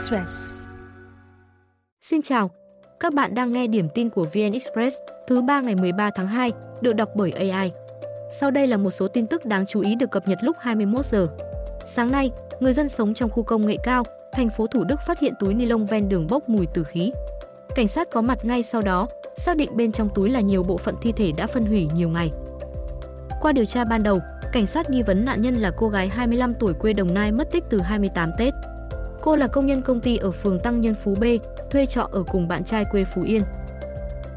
Express. Xin chào, các bạn đang nghe điểm tin của VN Express thứ ba ngày 13 tháng 2, được đọc bởi AI. Sau đây là một số tin tức đáng chú ý được cập nhật lúc 21 giờ. Sáng nay, người dân sống trong khu công nghệ cao, thành phố Thủ Đức phát hiện túi ni lông ven đường bốc mùi tử khí. Cảnh sát có mặt ngay sau đó, xác định bên trong túi là nhiều bộ phận thi thể đã phân hủy nhiều ngày. Qua điều tra ban đầu, cảnh sát nghi vấn nạn nhân là cô gái 25 tuổi quê Đồng Nai mất tích từ 28 Tết. Cô là công nhân công ty ở phường Tăng Nhân Phú B, thuê trọ ở cùng bạn trai quê Phú Yên.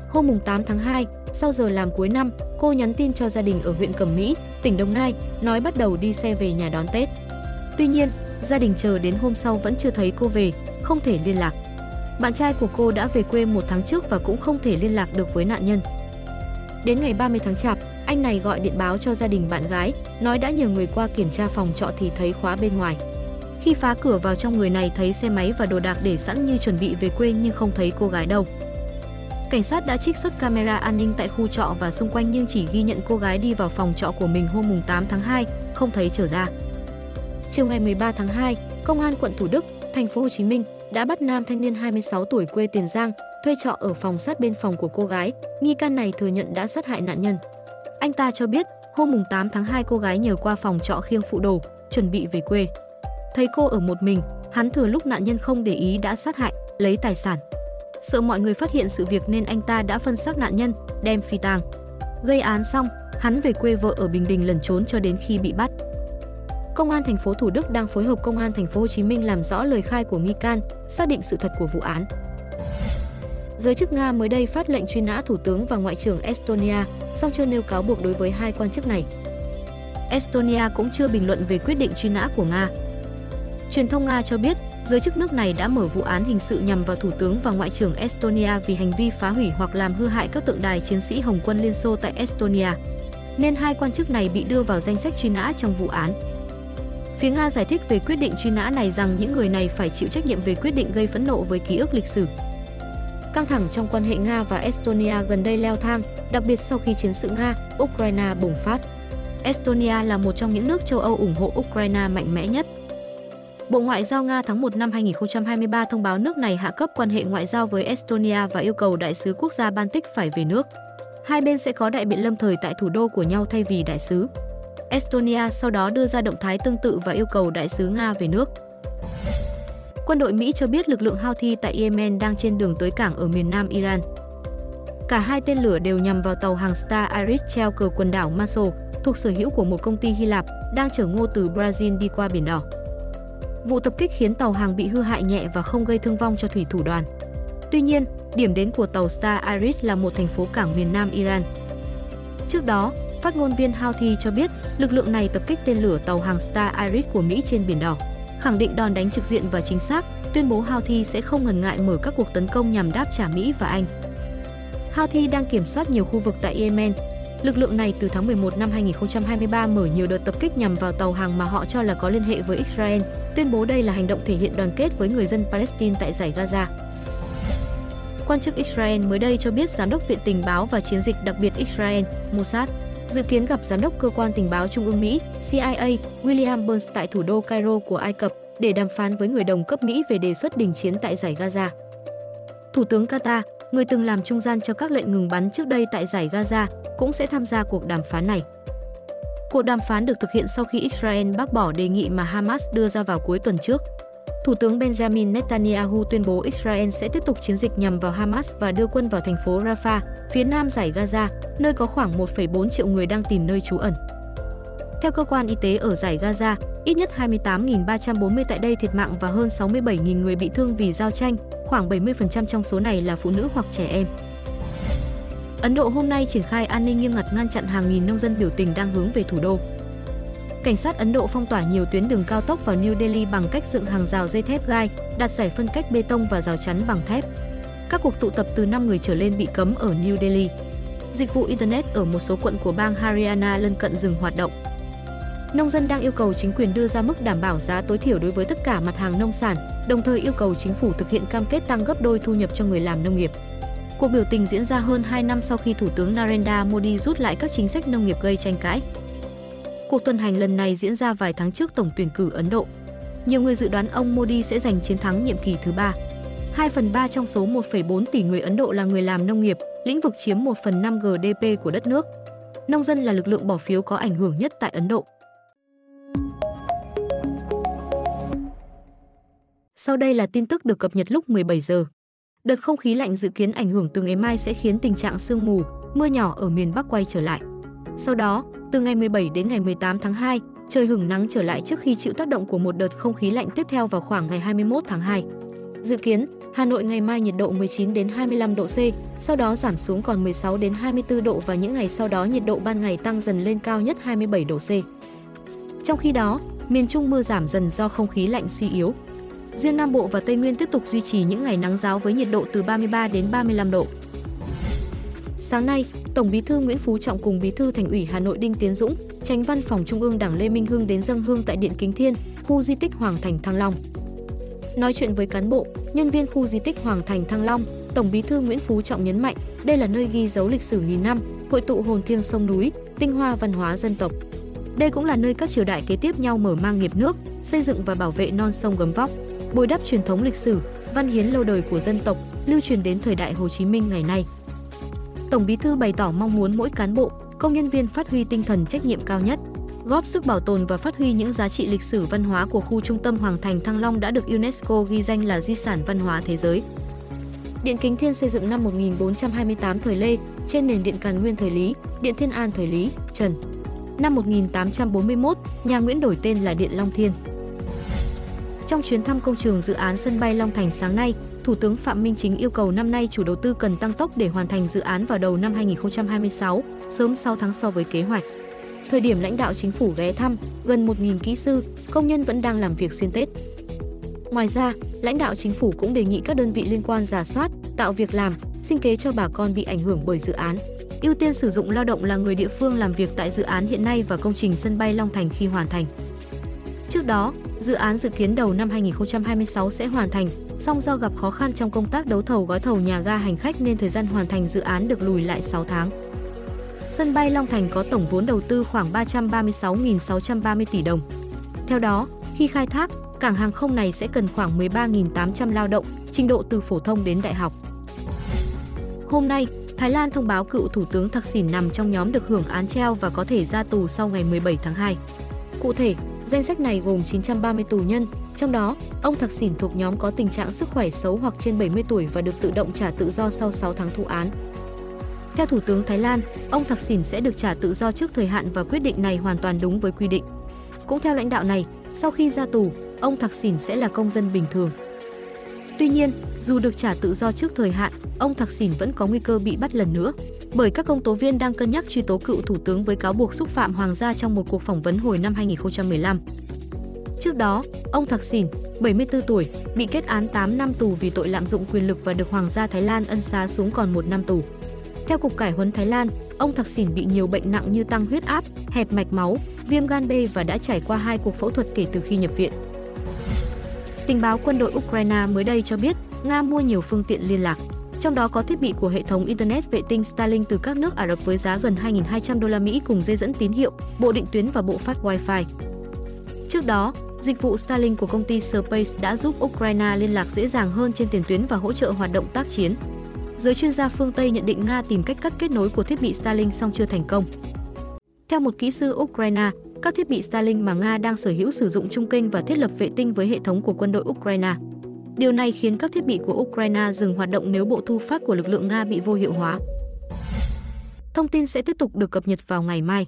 Hôm 8 tháng 2, sau giờ làm cuối năm, cô nhắn tin cho gia đình ở huyện Cẩm Mỹ, tỉnh Đồng Nai, nói bắt đầu đi xe về nhà đón Tết. Tuy nhiên, gia đình chờ đến hôm sau vẫn chưa thấy cô về, không thể liên lạc. Bạn trai của cô đã về quê một tháng trước và cũng không thể liên lạc được với nạn nhân. Đến ngày 30 tháng Chạp, anh này gọi điện báo cho gia đình bạn gái, nói đã nhờ người qua kiểm tra phòng trọ thì thấy khóa bên ngoài. Khi phá cửa vào trong người này thấy xe máy và đồ đạc để sẵn như chuẩn bị về quê nhưng không thấy cô gái đâu. Cảnh sát đã trích xuất camera an ninh tại khu trọ và xung quanh nhưng chỉ ghi nhận cô gái đi vào phòng trọ của mình hôm 8 tháng 2, không thấy trở ra. Chiều ngày 13 tháng 2, Công an quận Thủ Đức, thành phố Hồ Chí Minh đã bắt nam thanh niên 26 tuổi quê Tiền Giang thuê trọ ở phòng sát bên phòng của cô gái. Nghi can này thừa nhận đã sát hại nạn nhân. Anh ta cho biết, hôm 8 tháng 2 cô gái nhờ qua phòng trọ khiêng phụ đồ, chuẩn bị về quê. Thấy cô ở một mình, hắn thừa lúc nạn nhân không để ý đã sát hại, lấy tài sản. Sợ mọi người phát hiện sự việc nên anh ta đã phân xác nạn nhân, đem phi tang. Gây án xong, hắn về quê vợ ở Bình Định lẩn trốn cho đến khi bị bắt. Công an thành phố Thủ Đức đang phối hợp công an thành phố Hồ Chí Minh làm rõ lời khai của nghi can, xác định sự thật của vụ án. Giới chức Nga mới đây phát lệnh truy nã thủ tướng và ngoại trưởng Estonia, song chưa nêu cáo buộc đối với hai quan chức này. Estonia cũng chưa bình luận về quyết định truy nã của Nga. Truyền thông Nga cho biết, giới chức nước này đã mở vụ án hình sự nhằm vào thủ tướng và ngoại trưởng Estonia vì hành vi phá hủy hoặc làm hư hại các tượng đài chiến sĩ Hồng quân Liên Xô tại Estonia. Nên hai quan chức này bị đưa vào danh sách truy nã trong vụ án. Phía Nga giải thích về quyết định truy nã này rằng những người này phải chịu trách nhiệm về quyết định gây phẫn nộ với ký ức lịch sử. Căng thẳng trong quan hệ Nga và Estonia gần đây leo thang, đặc biệt sau khi chiến sự Nga-Ukraine bùng phát. Estonia là một trong những nước châu Âu ủng hộ Ukraine mạnh mẽ nhất. Bộ Ngoại giao Nga tháng 1 năm 2023 thông báo nước này hạ cấp quan hệ ngoại giao với Estonia và yêu cầu đại sứ quốc gia Baltic phải về nước. Hai bên sẽ có đại biện lâm thời tại thủ đô của nhau thay vì đại sứ. Estonia sau đó đưa ra động thái tương tự và yêu cầu đại sứ Nga về nước. Quân đội Mỹ cho biết lực lượng Houthi tại Yemen đang trên đường tới cảng ở miền nam Iran. Cả hai tên lửa đều nhằm vào tàu hàng Star Iris treo cờ quần đảo Maso, thuộc sở hữu của một công ty Hy Lạp, đang chở ngô từ Brazil đi qua Biển Đỏ. Vụ tập kích khiến tàu hàng bị hư hại nhẹ và không gây thương vong cho thủy thủ đoàn. Tuy nhiên, điểm đến của tàu Star Iris là một thành phố cảng miền nam Iran. Trước đó, phát ngôn viên Houthi cho biết lực lượng này tập kích tên lửa tàu hàng Star Iris của Mỹ trên Biển Đỏ khẳng định đòn đánh trực diện và chính xác, tuyên bố Houthi sẽ không ngần ngại mở các cuộc tấn công nhằm đáp trả Mỹ và Anh. Houthi đang kiểm soát nhiều khu vực tại Yemen. Lực lượng này từ tháng 11 năm 2023 mở nhiều đợt tập kích nhằm vào tàu hàng mà họ cho là có liên hệ với Israel, tuyên bố đây là hành động thể hiện đoàn kết với người dân Palestine tại giải Gaza. Quan chức Israel mới đây cho biết giám đốc Viện Tình báo và Chiến dịch đặc biệt Israel, Mossad, dự kiến gặp giám đốc cơ quan tình báo trung ương Mỹ CIA William Burns tại thủ đô Cairo của Ai Cập để đàm phán với người đồng cấp Mỹ về đề xuất đình chiến tại giải Gaza. Thủ tướng Qatar, người từng làm trung gian cho các lệnh ngừng bắn trước đây tại giải Gaza, cũng sẽ tham gia cuộc đàm phán này. Cuộc đàm phán được thực hiện sau khi Israel bác bỏ đề nghị mà Hamas đưa ra vào cuối tuần trước. Thủ tướng Benjamin Netanyahu tuyên bố Israel sẽ tiếp tục chiến dịch nhằm vào Hamas và đưa quân vào thành phố Rafah, phía nam giải Gaza, nơi có khoảng 1,4 triệu người đang tìm nơi trú ẩn. Theo cơ quan y tế ở giải Gaza, ít nhất 28.340 tại đây thiệt mạng và hơn 67.000 người bị thương vì giao tranh, khoảng 70% trong số này là phụ nữ hoặc trẻ em. Ấn Độ hôm nay triển khai an ninh nghiêm ngặt ngăn chặn hàng nghìn nông dân biểu tình đang hướng về thủ đô. Cảnh sát Ấn Độ phong tỏa nhiều tuyến đường cao tốc vào New Delhi bằng cách dựng hàng rào dây thép gai, đặt giải phân cách bê tông và rào chắn bằng thép. Các cuộc tụ tập từ 5 người trở lên bị cấm ở New Delhi. Dịch vụ Internet ở một số quận của bang Haryana lân cận dừng hoạt động. Nông dân đang yêu cầu chính quyền đưa ra mức đảm bảo giá tối thiểu đối với tất cả mặt hàng nông sản, đồng thời yêu cầu chính phủ thực hiện cam kết tăng gấp đôi thu nhập cho người làm nông nghiệp. Cuộc biểu tình diễn ra hơn 2 năm sau khi Thủ tướng Narendra Modi rút lại các chính sách nông nghiệp gây tranh cãi. Cuộc tuần hành lần này diễn ra vài tháng trước tổng tuyển cử Ấn Độ. nhiều người dự đoán ông Modi sẽ giành chiến thắng nhiệm kỳ thứ ba. 2 phần 3 trong số 1,4 tỷ người Ấn Độ là người làm nông nghiệp, lĩnh vực chiếm 1 phần 5 GDP của đất nước. Nông dân là lực lượng bỏ phiếu có ảnh hưởng nhất tại Ấn Độ. Sau đây là tin tức được cập nhật lúc 17 giờ. Đợt không khí lạnh dự kiến ảnh hưởng từ ngày mai sẽ khiến tình trạng sương mù, mưa nhỏ ở miền Bắc quay trở lại. Sau đó, từ ngày 17 đến ngày 18 tháng 2, trời hửng nắng trở lại trước khi chịu tác động của một đợt không khí lạnh tiếp theo vào khoảng ngày 21 tháng 2. Dự kiến, Hà Nội ngày mai nhiệt độ 19 đến 25 độ C, sau đó giảm xuống còn 16 đến 24 độ và những ngày sau đó nhiệt độ ban ngày tăng dần lên cao nhất 27 độ C. Trong khi đó, miền Trung mưa giảm dần do không khí lạnh suy yếu. Riêng Nam Bộ và Tây Nguyên tiếp tục duy trì những ngày nắng giáo với nhiệt độ từ 33 đến 35 độ. Sáng nay, Tổng Bí thư Nguyễn Phú Trọng cùng Bí thư Thành ủy Hà Nội Đinh Tiến Dũng, Tránh Văn phòng Trung ương Đảng Lê Minh Hưng đến dân hương tại Điện Kính Thiên, khu di tích Hoàng Thành Thăng Long. Nói chuyện với cán bộ, nhân viên khu di tích Hoàng Thành Thăng Long, Tổng Bí thư Nguyễn Phú Trọng nhấn mạnh, đây là nơi ghi dấu lịch sử nghìn năm, hội tụ hồn thiêng sông núi, tinh hoa văn hóa dân tộc. Đây cũng là nơi các triều đại kế tiếp nhau mở mang nghiệp nước, xây dựng và bảo vệ non sông gấm vóc, bồi đắp truyền thống lịch sử, văn hiến lâu đời của dân tộc, lưu truyền đến thời đại Hồ Chí Minh ngày nay. Tổng Bí thư bày tỏ mong muốn mỗi cán bộ, công nhân viên phát huy tinh thần trách nhiệm cao nhất, góp sức bảo tồn và phát huy những giá trị lịch sử văn hóa của khu trung tâm Hoàng Thành Thăng Long đã được UNESCO ghi danh là di sản văn hóa thế giới. Điện Kính Thiên xây dựng năm 1428 thời Lê, trên nền điện Càn Nguyên thời Lý, điện Thiên An thời Lý, Trần. Năm 1841, nhà Nguyễn đổi tên là Điện Long Thiên. Trong chuyến thăm công trường dự án sân bay Long Thành sáng nay, Thủ tướng Phạm Minh Chính yêu cầu năm nay chủ đầu tư cần tăng tốc để hoàn thành dự án vào đầu năm 2026, sớm 6 tháng so với kế hoạch. Thời điểm lãnh đạo chính phủ ghé thăm, gần 1.000 kỹ sư, công nhân vẫn đang làm việc xuyên Tết. Ngoài ra, lãnh đạo chính phủ cũng đề nghị các đơn vị liên quan giả soát, tạo việc làm, sinh kế cho bà con bị ảnh hưởng bởi dự án. Ưu tiên sử dụng lao động là người địa phương làm việc tại dự án hiện nay và công trình sân bay Long Thành khi hoàn thành. Trước đó, dự án dự kiến đầu năm 2026 sẽ hoàn thành, song do gặp khó khăn trong công tác đấu thầu gói thầu nhà ga hành khách nên thời gian hoàn thành dự án được lùi lại 6 tháng. Sân bay Long Thành có tổng vốn đầu tư khoảng 336.630 tỷ đồng. Theo đó, khi khai thác, cảng hàng không này sẽ cần khoảng 13.800 lao động, trình độ từ phổ thông đến đại học. Hôm nay, Thái Lan thông báo cựu Thủ tướng Thaksin Sìn nằm trong nhóm được hưởng án treo và có thể ra tù sau ngày 17 tháng 2. Cụ thể, danh sách này gồm 930 tù nhân, trong đó, ông Thạc Sỉn thuộc nhóm có tình trạng sức khỏe xấu hoặc trên 70 tuổi và được tự động trả tự do sau 6 tháng thụ án. Theo Thủ tướng Thái Lan, ông Thạc Sỉn sẽ được trả tự do trước thời hạn và quyết định này hoàn toàn đúng với quy định. Cũng theo lãnh đạo này, sau khi ra tù, ông Thạc Sỉn sẽ là công dân bình thường. Tuy nhiên, dù được trả tự do trước thời hạn, ông Thạc Sỉn vẫn có nguy cơ bị bắt lần nữa, bởi các công tố viên đang cân nhắc truy tố cựu thủ tướng với cáo buộc xúc phạm hoàng gia trong một cuộc phỏng vấn hồi năm 2015. Trước đó, ông Thạc Sỉn, 74 tuổi, bị kết án 8 năm tù vì tội lạm dụng quyền lực và được Hoàng gia Thái Lan ân xá xuống còn 1 năm tù. Theo Cục Cải huấn Thái Lan, ông Thạc Sỉn bị nhiều bệnh nặng như tăng huyết áp, hẹp mạch máu, viêm gan B và đã trải qua hai cuộc phẫu thuật kể từ khi nhập viện. Tình báo quân đội Ukraine mới đây cho biết Nga mua nhiều phương tiện liên lạc, trong đó có thiết bị của hệ thống Internet vệ tinh Starlink từ các nước Ả Rập với giá gần 2.200 đô la Mỹ cùng dây dẫn tín hiệu, bộ định tuyến và bộ phát Wi-Fi. Trước đó, dịch vụ Starlink của công ty Space đã giúp Ukraine liên lạc dễ dàng hơn trên tiền tuyến và hỗ trợ hoạt động tác chiến. Giới chuyên gia phương Tây nhận định Nga tìm cách cắt kết nối của thiết bị Starlink song chưa thành công. Theo một kỹ sư Ukraine, các thiết bị Starlink mà Nga đang sở hữu sử dụng trung kênh và thiết lập vệ tinh với hệ thống của quân đội Ukraine. Điều này khiến các thiết bị của Ukraine dừng hoạt động nếu bộ thu phát của lực lượng Nga bị vô hiệu hóa. Thông tin sẽ tiếp tục được cập nhật vào ngày mai.